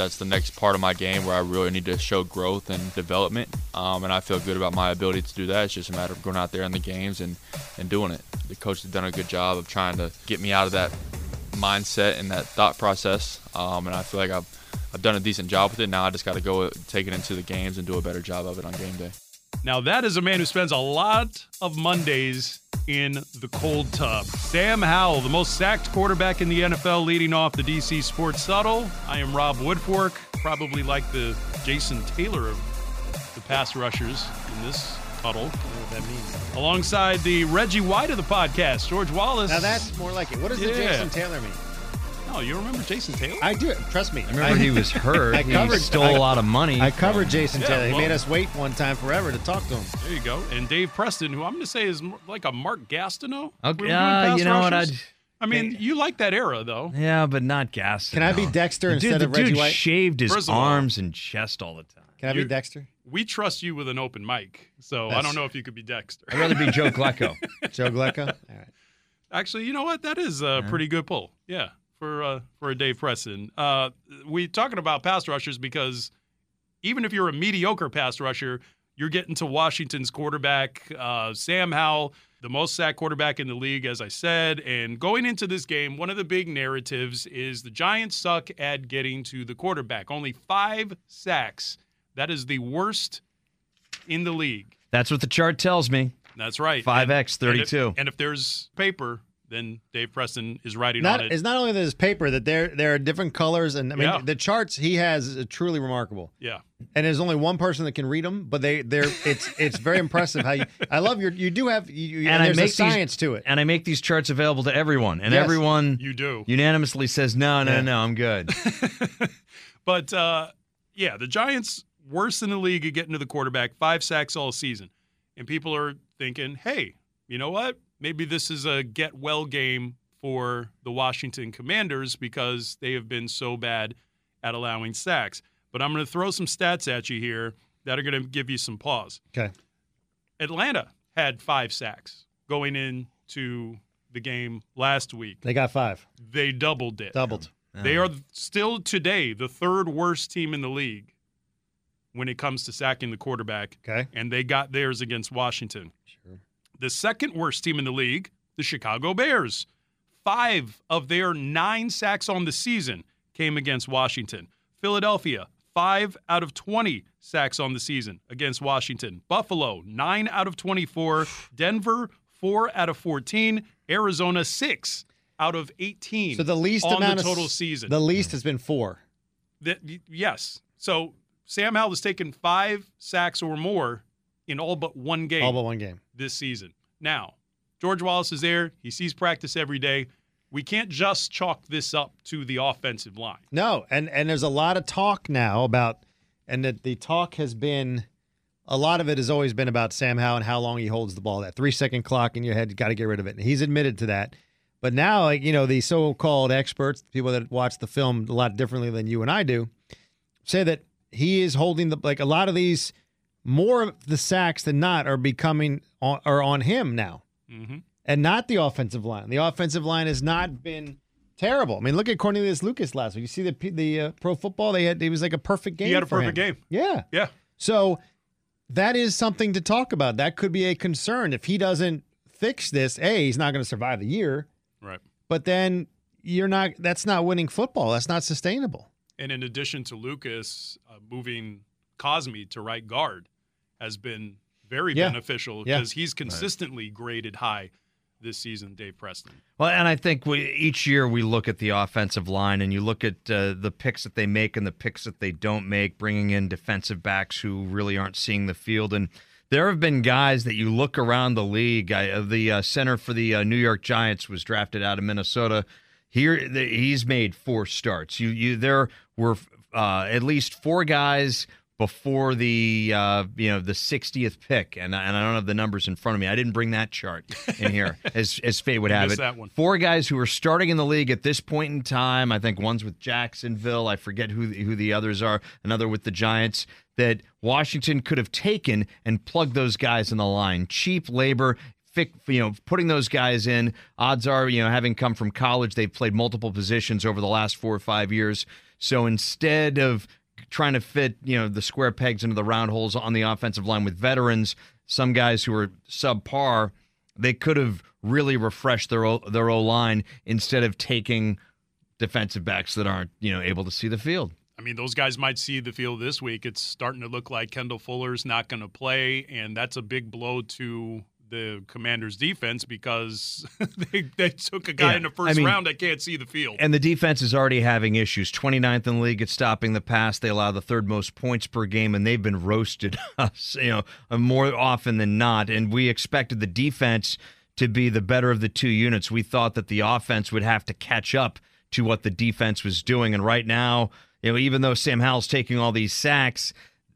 that's the next part of my game where I really need to show growth and development. Um, and I feel good about my ability to do that. It's just a matter of going out there in the games and, and doing it. The coach has done a good job of trying to get me out of that mindset and that thought process. Um, and I feel like I've, I've done a decent job with it. Now I just got to go take it into the games and do a better job of it on game day. Now, that is a man who spends a lot of Mondays in the cold tub. Sam Howell, the most sacked quarterback in the NFL, leading off the DC Sports Huddle. I am Rob Woodfork, probably like the Jason Taylor of the pass rushers in this huddle. What that means? Alongside the Reggie White of the podcast, George Wallace. Now that's more like it. What does the Jason Taylor mean? Oh, you remember Jason Taylor? I do. Trust me. I remember he was hurt. I he covered- stole I- a lot of money. I covered Jason Yeah, Taylor. He made us wait one time forever to talk to him. there you go. And Dave Preston, who I'm going to say is like a Mark Gastineau. We Okay, doing uh, you know what? I'd, I mean, you like that era, though. yeah, but not gas. Can I be Dexter the instead dude, of the Reggie dude White? shaved his First arms and chest all the time. Can I be You're- Dexter? We trust you with an open mic, so I don't know if you could be Dexter. I'd rather be Joe Klecko. Joe Klecko? All right. Actually, you know what? That is a pretty good pull. Yeah, for uh, for a Dave Preston. Uh, we talking about pass rushers because even if you're a mediocre pass rusher, you're getting to Washington's quarterback, uh, Sam Howell, the most sacked quarterback in the league, as I said. And going into this game, one of the big narratives is the Giants suck at getting to the quarterback. Only five sacks. That is the worst in the league. That's what the chart tells me. That's right. 5X, And- and if- 32. And if, there's paper, then Dave Preston is writing on it. it's not only this paper that there there are different colors and I mean Yeah. the charts he has is truly remarkable. yeah. And there's only one person that can read them, but they they're it's it's very impressive how you I love your you do have you, you- And I there's make a these- science to it. And I make these charts available to everyone, and Yes. everyone You do. unanimously says, "No, no, Yeah. no, I'm good." But uh, yeah, the Giants worst in the league at getting to the quarterback, five sacks all season. And people are thinking, hey, you know what? Maybe this is a get well game for the Washington Commanders because they have been so bad at allowing sacks. But I'm going to throw some stats at you here that are going to give you some pause. Okay. Atlanta had five sacks going into the game last week. They got five. They doubled it. Doubled. They are still today the third worst team in the league when it comes to sacking the quarterback, Okay. and they got theirs against Washington. Sure. The second worst team in the league, the Chicago Bears. Five of their nine sacks on the season came against Washington. Philadelphia, five out of 20 sacks on the season against Washington. Buffalo, nine out of 24. Denver, four out of 14. Arizona, six out of 18 So the least on amount the of total s- season. The least has been four. Y- yes. So Sam Howell has taken five sacks or more in all but one game All but one game. this season. Now, George Wallace is there. He sees practice every day. We can't just chalk this up to the offensive line. No, and and there's a lot of talk now about, and that the talk has been, a lot of it has always been about Sam Howell and how long he holds the ball. That three second clock in your head, you got to get rid of it. And he's admitted to that. But now, like you know, the so-called experts, people that watch the film a lot differently than you and I do, say that he is holding the like a lot of these more of the sacks than not are becoming on, are on him now Mm-hmm. and not the offensive line. The offensive line has not been terrible. I mean, look at Cornelius Lucas last week. You see the the uh, pro football they had. It was like a perfect game. He had a perfect him. game. Yeah. Yeah. So that is something to talk about. That could be a concern if he doesn't fix this. A, he's not going to survive the year. Right. But then you're not. That's not winning football. That's not sustainable. And in addition to Lucas, uh, moving Cosmi to right guard has been very Yeah. beneficial Yeah. because he's consistently graded high this season, Dave Preston. Well, and I think we, each year we look at the offensive line and you look at uh, the picks that they make and the picks that they don't make, bringing in defensive backs who really aren't seeing the field. And there have been guys that you look around the league. I, uh, the uh, center for the uh, New York Giants was drafted out of Minnesota. Here, the, he's made four starts. You, you, there were uh, at least four guys before the uh, you know the 60th pick, and and I don't have the numbers in front of me. I didn't bring that chart in here as as fate would have it. that one. Four guys who are starting in the league at this point in time. I think one's with Jacksonville. I forget who who the others are. Another with the Giants. That Washington could have taken and plugged those guys in the line. Cheap labor you know, putting those guys in. Odds are, you know, having come from college, they've played multiple positions over the last four or five years. So instead of trying to fit, you know, the square pegs into the round holes on the offensive line with veterans, some guys who are subpar, they could have really refreshed their o, their O line instead of taking defensive backs that aren't, you know, able to see the field. I mean, those guys might see the field this week. It's starting to look like Kendall Fuller's not going to play, and that's a big blow to the Commanders' defense because they, they took a guy Yeah, in the first I mean- round that can't see the field. And the defense is already having issues. 29th in the league at stopping the pass. They allow the third most points per game, and they've been roasted us, you know, more often than not. And we expected the defense to be the better of the two units. We thought that the offense would have to catch up to what the defense was doing. And right now, you know, even though Sam Howell's taking all these sacks,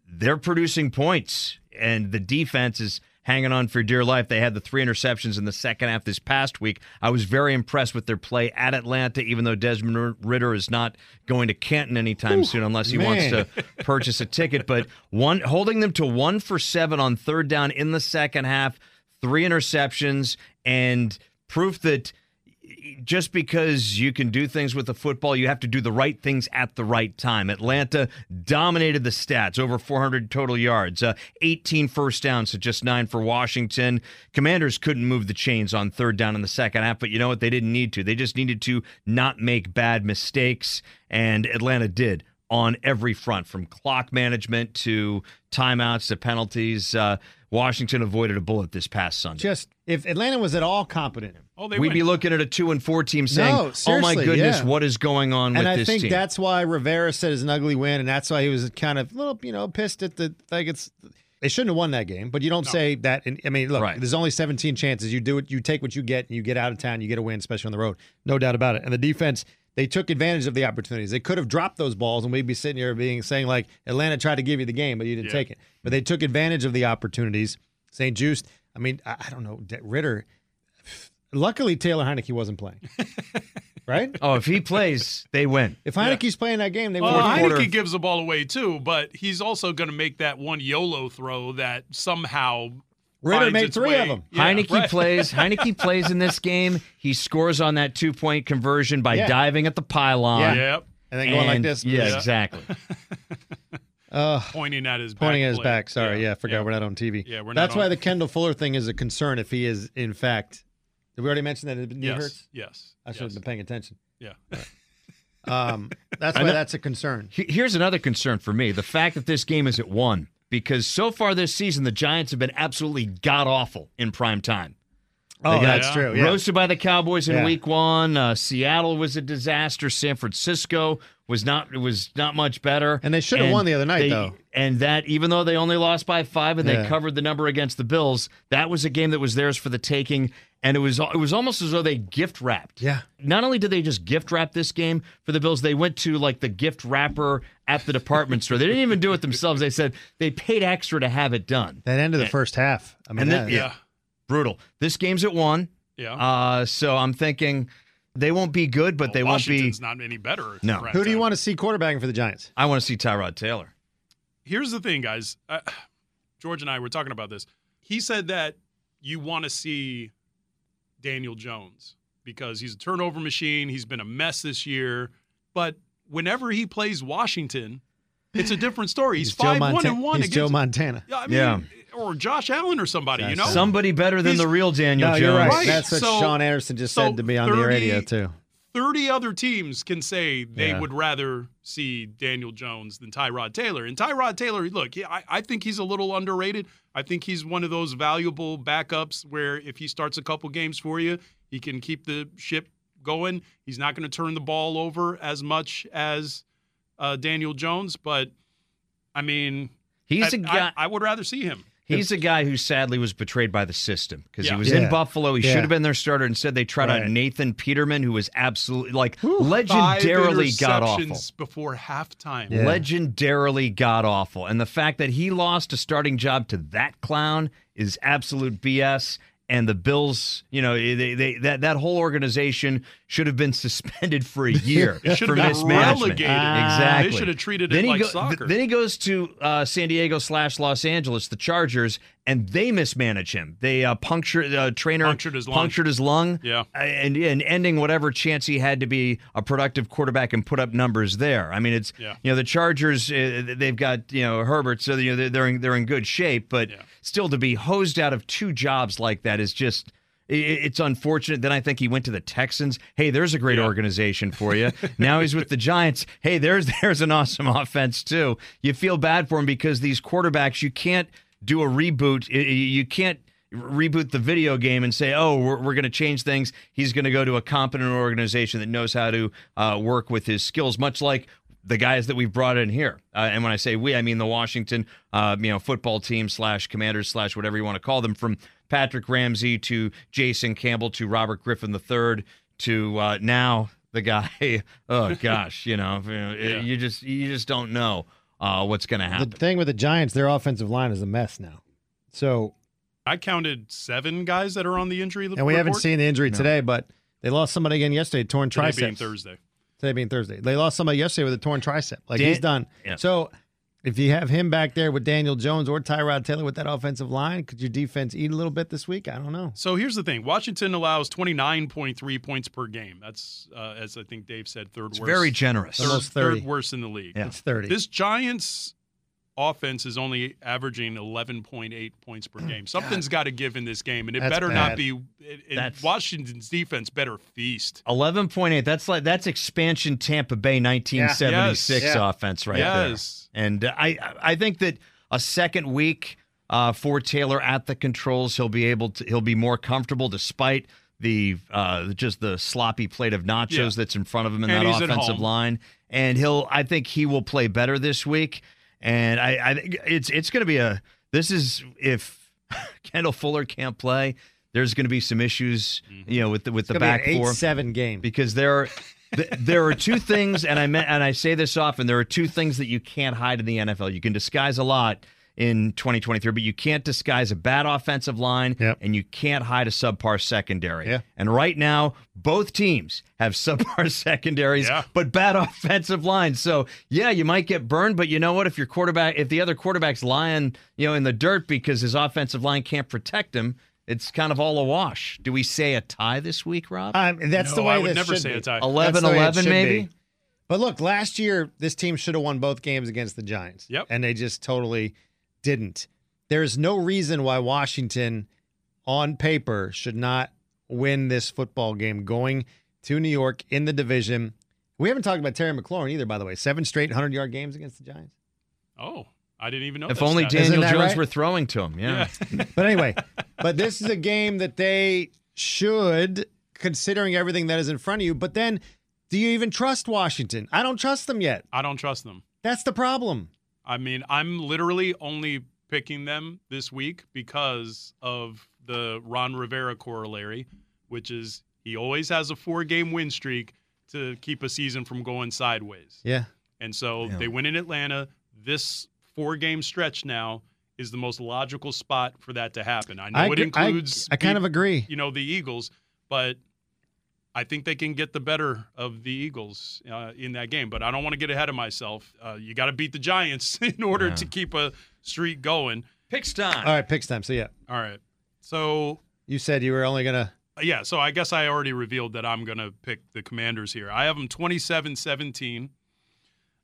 they're producing points, and the defense is hanging on for dear life. They had the three interceptions in the second half this past week. I was very impressed with their play at Atlanta, even though Desmond Ridder is not going to Canton anytime soon unless he wants to purchase a ticket. But one holding them to one for seven on third down in the second half, three interceptions, and proof that just because you can do things with the football, you have to do the right things at the right time. Atlanta dominated the stats, over 400 total yards, uh, 18 first downs to just nine for Washington. Commanders couldn't move the chains on third down in the second half, but you know what? They didn't need to. They just needed to not make bad mistakes, and Atlanta did on every front, from clock management to timeouts to penalties. Uh, Washington avoided a bullet this past Sunday. Just if Atlanta was at all competent, oh, We'd win. be looking at a two and four team saying, No, "Oh my goodness, yeah. what is going on and with I this think team?" that's why Rivera said it's an ugly win, and that's why he was kind of a little, you know, pissed at the like it's. They shouldn't have won that game, but you don't say that. In, I mean, look, Right. there's only 17 chances. You do it. You take what you get, and you get out of town. You get a win, especially on the road. No doubt about it. And the defense, they took advantage of the opportunities. They could have dropped those balls, and we'd be sitting here being saying like Atlanta tried to give you the game, but you didn't Yeah. take it. But they took advantage of the opportunities. St. Juiced. I mean, I, I don't know. D- Ridder. Luckily, Taylor Heinicke wasn't playing. right? oh, if he plays, they win. If Heinicke's playing that game, they Well, win. Fourth Heinicke quarter. gives the ball away too, but he's also going to make that one YOLO throw that somehow Ridder made three way- of them. Yeah, Heinicke right. plays. Heinicke plays in this game. He scores on that two point conversion by Yeah. diving at the pylon. Yeah. Yep, and then going like this. Yeah, Yeah. exactly. Uh, pointing at his back pointing at his plate. back. Sorry, yeah, I forgot we're not on TV. Yeah, we're not That's why on- the Kendall Fuller thing is a concern if he is in fact. Did we already mention that it knee Yes, hurts? yes, I should yes. have been paying attention. Yeah, Um, that's why know- that's a concern. Here's another concern for me: the fact that this game is at one. Because so far this season, the Giants have been absolutely god awful in prime time. Oh, that's true. Yeah. Roasted by the Cowboys in Yeah. Week One. Uh, Seattle was a disaster. San Francisco was not was not much better. And they should have won the other night, they- though. And that even though they only lost by five and Yeah. they covered the number against the Bills, that was a game that was theirs for the taking. And it was it was almost as though they gift wrapped. Yeah. Not only did they just gift wrap this game for the Bills, they went to like the gift wrapper at the department store. They didn't even do it themselves. They said they paid extra to have it done. That end of the first half. I mean, And then- that- yeah, Brutal. This game's at one. yeah. Uh, so I'm thinking they won't be good, but Well, they won't be. Washington's not any better. No. who do you want to see quarterbacking for the Giants? I want to see Tyrod Taylor. Here's the thing, guys. Uh, George and I were talking about this. He said that you want to see Daniel Jones because he's a turnover machine. He's been a mess this year, but whenever he plays Washington, it's a different story. He's, Joe five one and one He's Joe. Montana. Yeah, I mean, Yeah. Or Josh Allen or somebody. You know, Somebody better than He's- the real Daniel No, Jones. you're right. Right. That's what So- Sean Anderson just so said to me on the 30 radio too. 30 other teams can say they Yeah. would rather see Daniel Jones than Tyrod Taylor. And Tyrod Taylor, look, I, I think he's a little underrated. I think he's one of those valuable backups where if he starts a couple games for you, he can keep the ship going. He's not going to turn the ball over as much as uh, Daniel Jones, but I mean, He's I, a guy. I, I would rather see him. He's a guy who sadly was betrayed by the system because Yeah. he was Yeah. in Buffalo. He Yeah. should have been their starter. Instead, they tried Right. Nathan Peterman, who was absolutely like Five legendarily god awful. before halftime. Legendarily god awful. And the fact that he lost a starting job to that clown is absolute BS. And the Bills, you know, they, they that that whole organization should have been suspended for a year It should for have been mismanagement. relegated. exactly. They should have treated it then like he go- soccer. th- then he goes to uh, San Diego slash Los Angeles, the Chargers, and they mismanage him. They uh, puncture uh, trainer Punctured his lung. punctured his lung, Yeah. uh, and and ending whatever chance he had to be a productive quarterback and put up numbers there. I mean, it's Yeah. you know the Chargers, uh, they've got you know Herbert, so you know they're they're in, they're in good shape, but Yeah. still to be hosed out of two jobs like that is just. It's unfortunate. Then I think he went to the Texans. Hey, there's a great Yeah. organization for you. now he's with the Giants. Hey, there's there's an awesome offense too. You feel bad for him because these quarterbacks, you can't do a reboot. You can't reboot the video game and say, oh, we're, we're going to change things. He's going to go to a competent organization that knows how to uh, work with his skills, much like the guys that we've brought in here. Uh, and when I say we, I mean the Washington, uh, you know, football team slash commanders slash whatever you want to call them, from Patrick Ramsey to Jason Campbell to Robert Griffin III to uh, now the guy. Oh gosh, you know, Yeah. you just you just don't know uh, what's going to happen. The thing with the Giants, their offensive line is a mess now. So, I counted seven guys that are on the injury and we haven't seen the injury today, but they lost somebody again yesterday, torn Today triceps. being Thursday. Today being Thursday. They lost somebody yesterday with a torn tricep. Like Dan- he's done. Yeah. So if you have him back there with Daniel Jones or Tyrod Taylor with that offensive line, could your defense eat a little bit this week? I don't know. So here's the thing: Washington allows 29.3 points per game. That's, uh, as I think Dave said, third It's worst. very generous. third, Almost 30. third worst in the league. Yeah. It's 30. This Giants offense is only averaging 11.8 points per game. Something's got to give in this game, and it That's better bad. not be. It, it- Washington's defense better feast. Eleven point eight. That's like that's expansion Tampa Bay nineteen seventy six Yes. Offense right Yes. there. And I I think that a second week uh, for Taylor at the controls, he'll be able to he'll be more comfortable despite the uh, just the sloppy plate of nachos Yeah. that's in front of him in And that offensive line. And he'll I think he will play better this week. And I, I think it's it's going to be a this is if Kendall Fuller can't play. There's going to be some issues, Mm-hmm. you know, with the with the It's gonna back be an four eight-seven game. because there are there are two things, and I meant, and I say this often. There are two things that you can't hide in the NFL. You can disguise a lot in 2023, but you can't disguise a bad offensive line, Yep. and you can't hide a subpar secondary. Yeah. And right now, both teams have subpar secondaries, Yeah. but bad offensive lines. So yeah, you might get burned, but you know what? If your quarterback, if the other quarterback's lying, you know, in the dirt because his offensive line can't protect him. It's kind of all a wash. Do we say a tie this week, Rob? Um, that's No, the way I would never say be. a tie. 11 That's the way it 11 maybe? be. But look, last year this team should have won both games against the Giants. Yep. And they just totally didn't. There's no reason why Washington on paper should not win this football game going to New York in the division. We haven't talked about Terry McLaurin either, by the way. Seven straight 100 yard games against the Giants. Oh, I didn't even know. If that only stat. Daniel Jones right? were throwing to him. Yeah. Yeah. But anyway, but this is a game that they should, considering everything that is in front of you. But then, do you even trust Washington? I don't trust them yet. I don't trust them. That's the problem. I mean, I'm literally only picking them this week because of the Ron Rivera corollary, which is he always has a four game win streak to keep a season from going sideways. Yeah. And so Yeah. they win in Atlanta. This four game stretch now is the most logical spot for that to happen. I know I, it agree- I- includes I, kind beat- of agree. you know the Eagles, but I think they can get the better of the Eagles uh, in that game. But I don't want to get ahead of myself. Uh, you got to beat the Giants in order Yeah. to keep a streak going. Picks time. All right, picks time. So yeah, All right. So you said you were only gonna. yeah, so I guess I already revealed that I'm going to pick the Commanders here. I have them 27-17.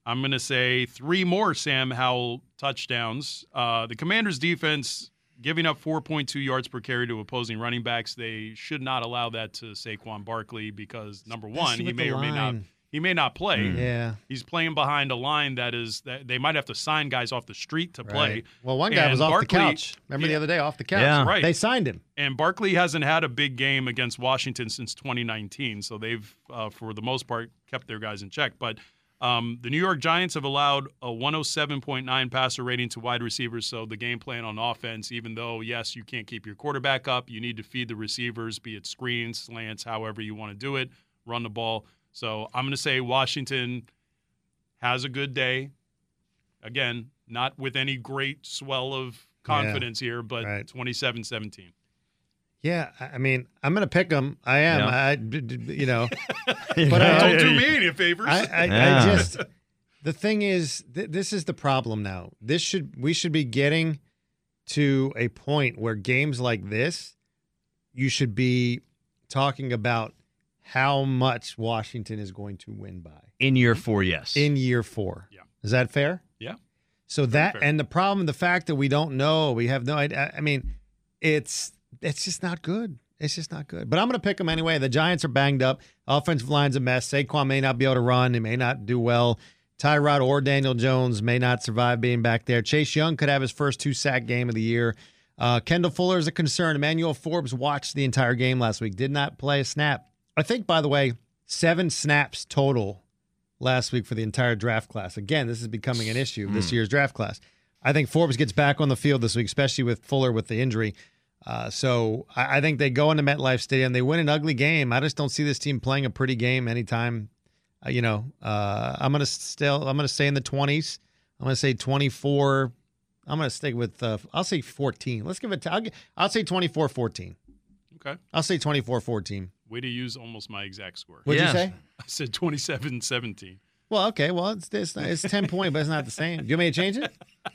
I'm going to say three more Sam Howell touchdowns. Uh, the Commanders defense giving up 4.2 yards per carry to opposing running backs. They should not allow that to Saquon Barkley because number one, he may the or may not he may not play. Mm. Yeah. He's playing behind a line that is that they might have to sign guys off the street to play. Right. Well, one guy And was off Barkley- the couch. Remember the other day, off the couch. Yeah. Right. They signed him. And Barkley hasn't had a big game against Washington since 2019, so they've, uh, for the most part, kept their guys in check. But um, the New York Giants have allowed a 107.9 passer rating to wide receivers. So the game plan on offense, even though yes, you can't keep your quarterback up, you need to feed the receivers, be it screens, slants, however you want to do it, run the ball. So I'm going to say Washington has a good day. Again, not with any great swell of confidence here, but Right. 27-17. Yeah, I I mean, I'm going to pick them. I am. Yeah. I, d- d- you know, But But I- Don't do me any favors. I, I, Yeah. I just the thing is, th- this is the problem now. This should we should be getting to a point where games like this, you should be talking about how much Washington is going to win by in year four, yes. in year four. Yeah. is that fair? Yeah. So that fair. and the problem, the fact that we don't know, we have no idea. I mean, it's it's just not good. It's just not good. But I'm going to pick them anyway. The Giants are banged up. Offensive line's a mess. Saquon may not be able to run. He may not do well. Tyrod or Daniel Jones may not survive being back there. Chase Young could have his first two sack game of the year. Uh, Kendall Fuller is a concern. Emmanuel Forbes watched the entire game last week, did not play a snap. I think, by the way, seven snaps total last week for the entire draft class. Again, this is becoming an issue this year's draft class. I think Forbes gets back on the field this week, especially with Fuller with the injury. Uh, so I, I think they go into MetLife Stadium. They win an ugly game. I just don't see this team playing a pretty game anytime. Uh, you know, uh, I'm gonna still I'm gonna stay in the 20s. I'm gonna say 24. I'm gonna stick with uh, I'll say 14. Let's give it. I'll, gi- I'll say 24-14. okay. I'll say 24-14. Way to use almost my exact score. What'd Yeah. you say? I said 27-17. Well, okay. Well, it's it's, it's 10 point, but it's not the same. Do you want me to change it?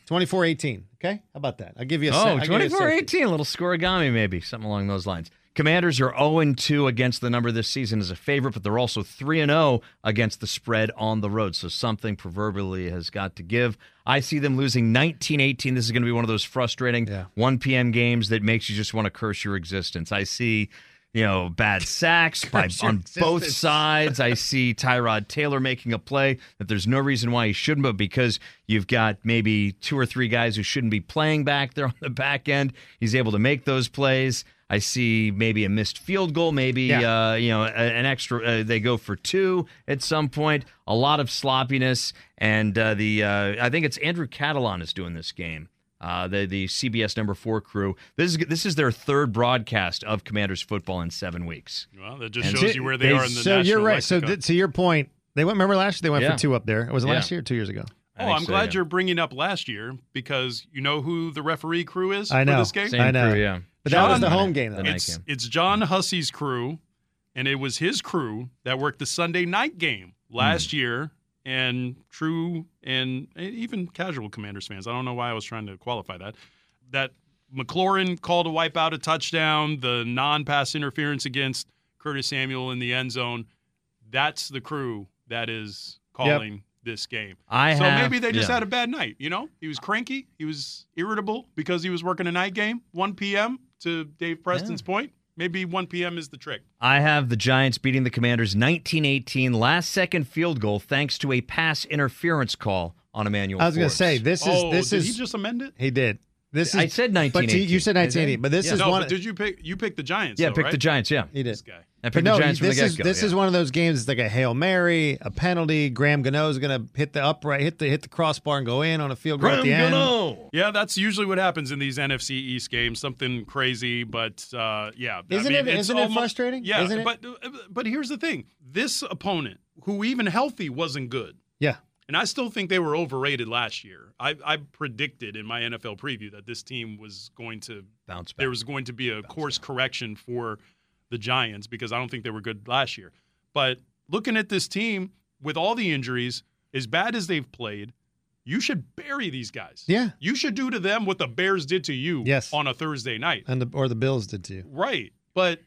24-18. Okay, how about that? I'll give you a. Oh, I'll give you a 24 safety. 18, a little Scorigami, maybe, something along those lines. Commanders are 0 2 against the number this season as a favorite, but they're also 3 0 against the spread on the road. So something proverbially has got to give. I see them losing 19 18. This is going to be one of those frustrating Yeah. 1 p.m. games that makes you just want to curse your existence. I see. You know, bad sacks by, on both sides. I see Tyrod Taylor making a play that there's no reason why he shouldn't, but because you've got maybe two or three guys who shouldn't be playing back there on the back end, he's able to make those plays. I see maybe a missed field goal, maybe Yeah. uh, you know an extra. Uh, they go for two at some point. A lot of sloppiness, and uh, the uh, I think it's Andrew Catalon is doing this game. Uh, the the CBS number four crew. This is this is their third broadcast of Commanders football in seven weeks. Well, that just And shows so you where they, they- are in the so national you're right. So th- to your point, they went. Remember last year they went Yeah. for two up there. It was it last Yeah. year or two years ago? I oh, I'm so, glad yeah. you're bringing up last year because you know who the referee crew is I know. for this game? Same I know. crew, yeah. But that was the home game though. The night It's game. it's John Hussey's crew, and it was his crew that worked the Sunday night game last Hmm. year. And true and even casual Commanders fans, I don't know why I was trying to qualify that. That McLaurin called a wipeout a touchdown, the non-pass interference against Curtis Samuel in the end zone. That's the crew that is calling this game. I so have, maybe they just yeah. had a bad night. You know, he was cranky, he was irritable because he was working a night game, 1 p.m. To Dave Preston's point, maybe 1 p.m. is the trick. I have the Giants beating the Commanders 19-18 last second field goal thanks to a pass interference call on Emmanuel. I was going to say this is oh, this did is he just amend it? he did. This is I said 1980. But to- you said 1980, but this Yeah. is no, one. but did you pick? You picked the Giants. Yeah, though, pick right? the Giants. Yeah, he did. This guy. I picked no, the Giants this the is get-go. this yeah. is one of those games. It's like a hail mary, a penalty. Graham Gano is going to hit the upright, hit the hit the crossbar, and go in on a field goal at the end. Gano. Yeah, that's usually what happens in these NFC East games. Something crazy, but uh, yeah. Isn't I mean, it- it's isn't it almo- frustrating? Yeah, Isn't it? but but here's the thing: this opponent, who even healthy wasn't good, Yeah, and I still think they were overrated last year. I, I predicted in my NFL preview that this team was going to Bounce back. there was going to be a course correction for the Giants because I don't think they were good last year. But looking at this team with all the injuries, as bad as they've played, you should bury these guys. Yeah. You should do to them what the Bears did to you Yes. on a Thursday night. and the or the Bills did to you. Right. But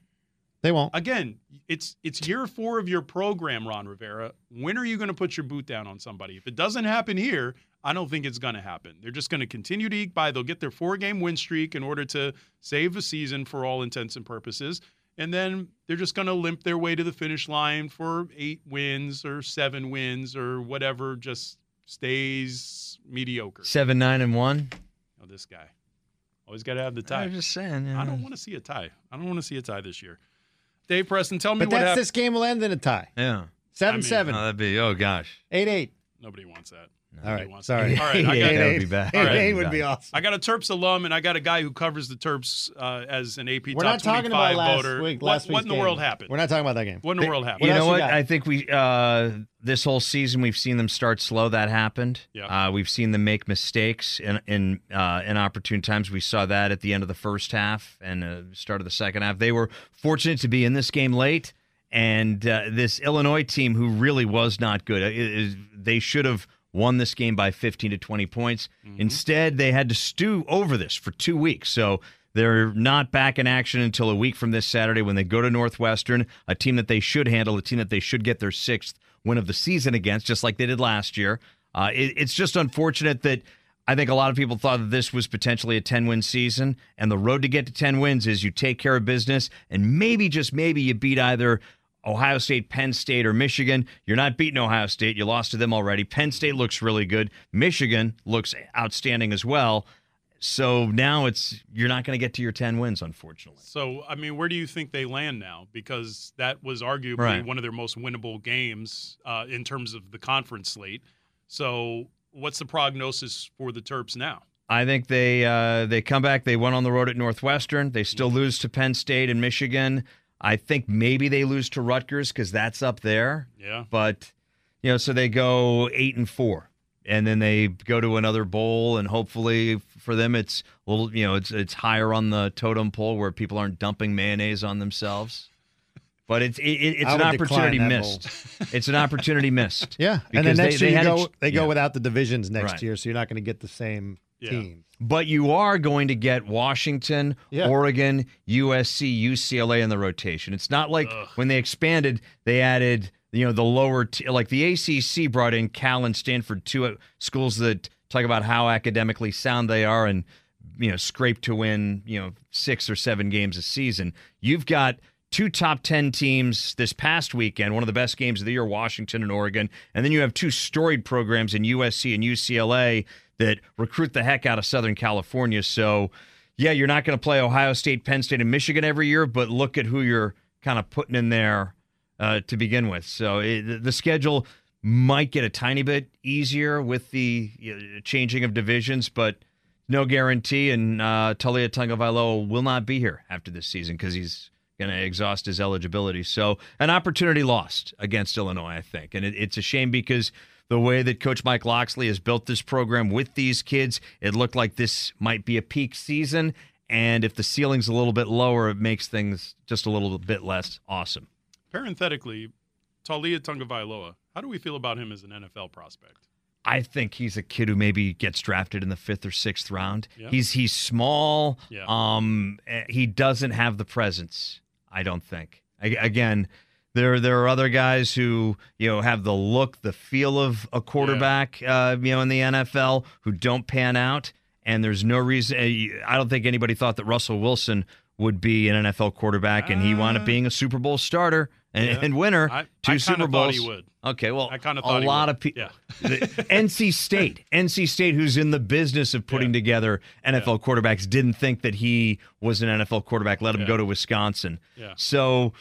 They won't. again, it's it's year four of your program, Ron Rivera. When are you going to put your boot down on somebody? If it doesn't happen here, I don't think it's going to happen. They're just going to continue to eke by. They'll get their four game win streak in order to save the season for all intents and purposes. And then they're just going to limp their way to the finish line for eight wins or seven wins or whatever just stays mediocre. Seven, nine, and one. Oh, this guy. Always got to have the tie. I'm just saying. Yeah. I don't want to see a tie. I don't want to see a tie this year. Dave Preston, tell me But what that's happened. this game will end in a tie. Yeah. Seven mean, seven, Oh, that'd be. Oh gosh. eight eight. Nobody wants that. All Nobody right, wants sorry. That. All right, I Yeah, got, that would be bad. Hey, All right. Hayne would be awesome. I got a Terps alum, and I got a guy who covers the Terps uh, as an AP We're top not talking 25 about last voter. week. what, Last what week's in the game. world happened? We're not talking about that game. What in the world happened? You know what? got? I think we uh, this whole season we've seen them start slow. That happened. Yeah. Uh, we've seen them make mistakes in in uh, inopportune times. We saw that at the end of the first half and uh, start of the second half. They were fortunate to be in this game late, and uh, this Illinois team, who really was not good, it- it- they should have won this game by 15 to 20 points. Instead, they had to stew over this for two weeks. So they're not back in action until a week from this Saturday when they go to Northwestern, a team that they should handle, a team that they should get their sixth win of the season against, just like they did last year. Uh, it- it's just unfortunate that I think a lot of people thought that this was potentially a 10 win season. And the road to get to 10 wins is you take care of business and maybe, just maybe, you beat either Ohio State, Penn State, or Michigan. You're not beating Ohio State. You lost to them already. Penn State looks really good. Michigan looks outstanding as well. So now it's you're not going to get to your 10 wins, unfortunately. So, I mean, where do you think they land now? Because that was arguably Right. one of their most winnable games uh, in terms of the conference slate. So, what's the prognosis for the Terps now? I think they uh, they come back. They went on the road at Northwestern. They still lose to Penn State and Michigan. I think maybe they lose to Rutgers because that's up there. Yeah. But you know, so they go eight and four, and then they go to another bowl, and hopefully for them, it's a little you know it's it's higher on the totem pole where people aren't dumping mayonnaise on themselves. But it's it, it's I an opportunity missed. it's an opportunity missed. Yeah, and then they- next they year you go ch- they go yeah. without the divisions next Right. year, so you're not going to get the same Yeah. team. But you are going to get Washington, Yeah. Oregon, USC, UCLA in the rotation. It's not like Ugh. when they expanded, they added you know the lower t- like the ACC brought in Cal and Stanford, two uh, schools that talk about how academically sound they are and you know scrape to win you know six or seven games a season. You've got two top 10 teams this past weekend, one of the best games of the year, Washington and Oregon. And then you have two storied programs in USC and UCLA that recruit the heck out of Southern California. So, yeah, you're not going to play Ohio State, Penn State, and Michigan every year, but look at who you're kind of putting in there uh, to begin with. So it, the schedule might get a tiny bit easier with the you know, changing of divisions, but no guarantee. And uh, Taulia Tagovailoa will not be here after this season because he's going to exhaust his eligibility. So an opportunity lost against Illinois, I think. And it, it's a shame because the way that Coach Mike Locksley has built this program with these kids, it looked like this might be a peak season. And if the ceiling's a little bit lower, it makes things just a little bit less awesome. Parenthetically, Taulia Tagovailoa, how do we feel about him as an NFL prospect? I think he's a kid who maybe gets drafted in the fifth or sixth round. Yeah. He's he's small. Yeah. Um, eh, he doesn't have the presence. I don't think. I, again, there there are other guys who you know have the look, the feel of a quarterback. Uh, you know, in the NFL who don't pan out, and there's no reason. eh, I don't think anybody thought that Russell Wilson would be an NFL quarterback, and he wound up Uh, being a Super Bowl starter and, yeah. and winner. I- two I Super thought Bowls. he would. Okay, well, I kinda a thought he lot would. of people. Yeah. NC State, NC State, who's in the business of putting Yeah. together NFL quarterbacks, didn't think that he was an NFL quarterback. Let him go to Wisconsin. Yeah. So,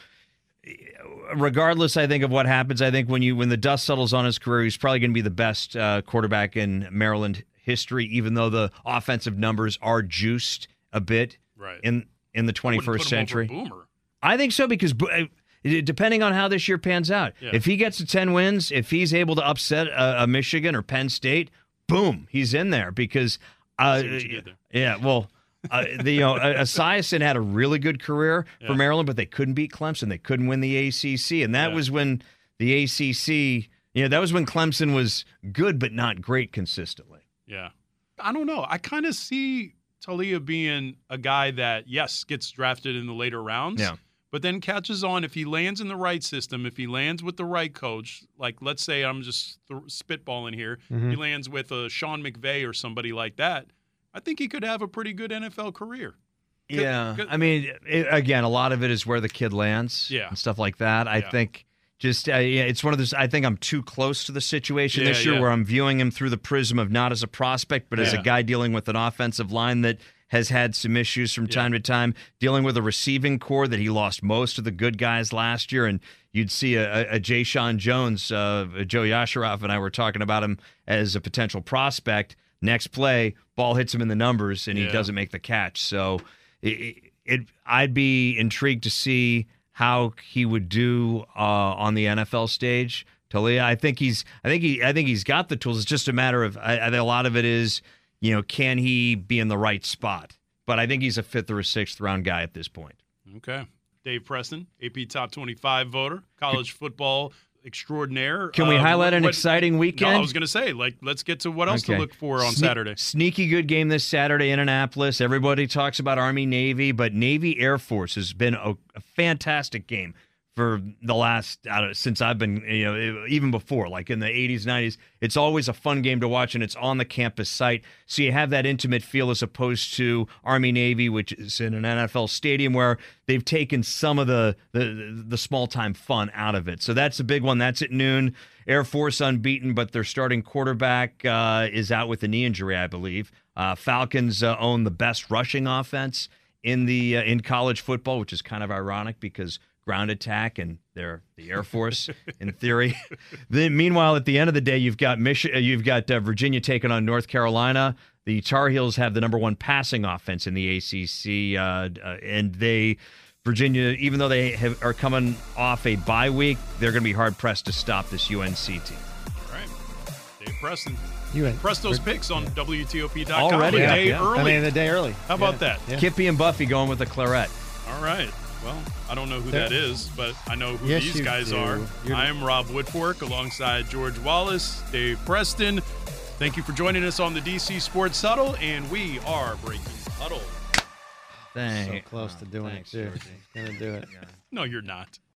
regardless, I think of what happens, I think when you when the dust settles on his career, he's probably going to be the best uh, quarterback in Maryland history. Even though the offensive numbers are juiced a bit Right. in in the Wouldn't put first him over century. Boomer. I think so because uh, depending on how this year pans out, Yeah. if he gets to 10 wins, if he's able to upset a, a Michigan or Penn State, boom, he's in there because uh, See what you did there. yeah, well, uh, the, you know, uh, Esiason had a really good career Yeah. for Maryland, but they couldn't beat Clemson. They couldn't win the ACC, and that Yeah. was when the ACC, you know, that was when Clemson was good but not great consistently. Yeah. I don't know. I kind of see Taulia being a guy that, yes, gets drafted in the later rounds. Yeah. But then catches on if he lands in the right system, if he lands with the right coach, like let's say I'm just th- spitballing here, Mm-hmm. he lands with a Sean McVay or somebody like that, I think he could have a pretty good NFL career. Good- Yeah, good- I mean, it, again, a lot of it is where the kid lands, Yeah. and stuff like that. I Yeah. think just uh, yeah, it's one of those. I think I'm too close to the situation Yeah, this year, yeah. where I'm viewing him through the prism of not as a prospect, but as a guy dealing with an offensive line that has had some issues from time to time, dealing with a receiving corps that he lost most of the good guys last year. And you'd see a, a, a Jay Sean Jones, uh, Joe Yasharoff, and I were talking about him as a potential prospect. Next play, ball hits him in the numbers, and he Yeah. doesn't make the catch. So it, it, I'd be intrigued to see how he would do uh, on the NFL stage. Taulia, I think he's, I think he, I think he's got the tools. It's just a matter of, I, I think a lot of it is, you know, can he be in the right spot? But I think he's a fifth or a sixth round guy at this point. Okay. Dave Preston, AP Top 25 voter, college football extraordinaire. Can we Uh, highlight an what- exciting No, weekend? I was going to say, like, let's get to what else to look for on Sne- Saturday. Sneaky good game this Saturday in Annapolis. Everybody talks about Army Navy, but Navy Air Force has been a, a fantastic game for the last I don't since I've been you know even before like in the 80s 90s it's always a fun game to watch and it's on the campus site. So you have that intimate feel as opposed to Army Navy which is in an NFL stadium where they've taken some of the the, the small time fun out of it. So that's a big one. That's at noon. Air Force unbeaten but their starting quarterback uh, is out with a knee injury I believe. Uh, Falcons uh, own the best rushing offense in the uh, in college football, which is kind of ironic because ground attack and they're the Air Force in theory. then meanwhile, at the end of the day, you've got Mich- uh, you've got uh, Virginia taking on North Carolina. The Tar Heels have the number one passing offense in the ACC, uh, uh, and they. Virginia, even though they have, are coming off a bye week, they're going to be hard pressed to stop this UNC team. All right. Dave Preston. You had Press those picks on WTOP.com Already a day yeah. early. I mean, the day early. How about Yeah. that? Yeah. Kippy and Buffy going with the claret. All right. Well, I don't know who that is, but I know who Yes, these guys do. are. You're- I'm Rob Woodfork alongside George Wallace, Dave Preston. Thank you for joining us on the DC Sports Huddle, and we are breaking the huddle. So Thanks. close to doing Thanks, it, too. Georgie. Gonna do it. No, you're not.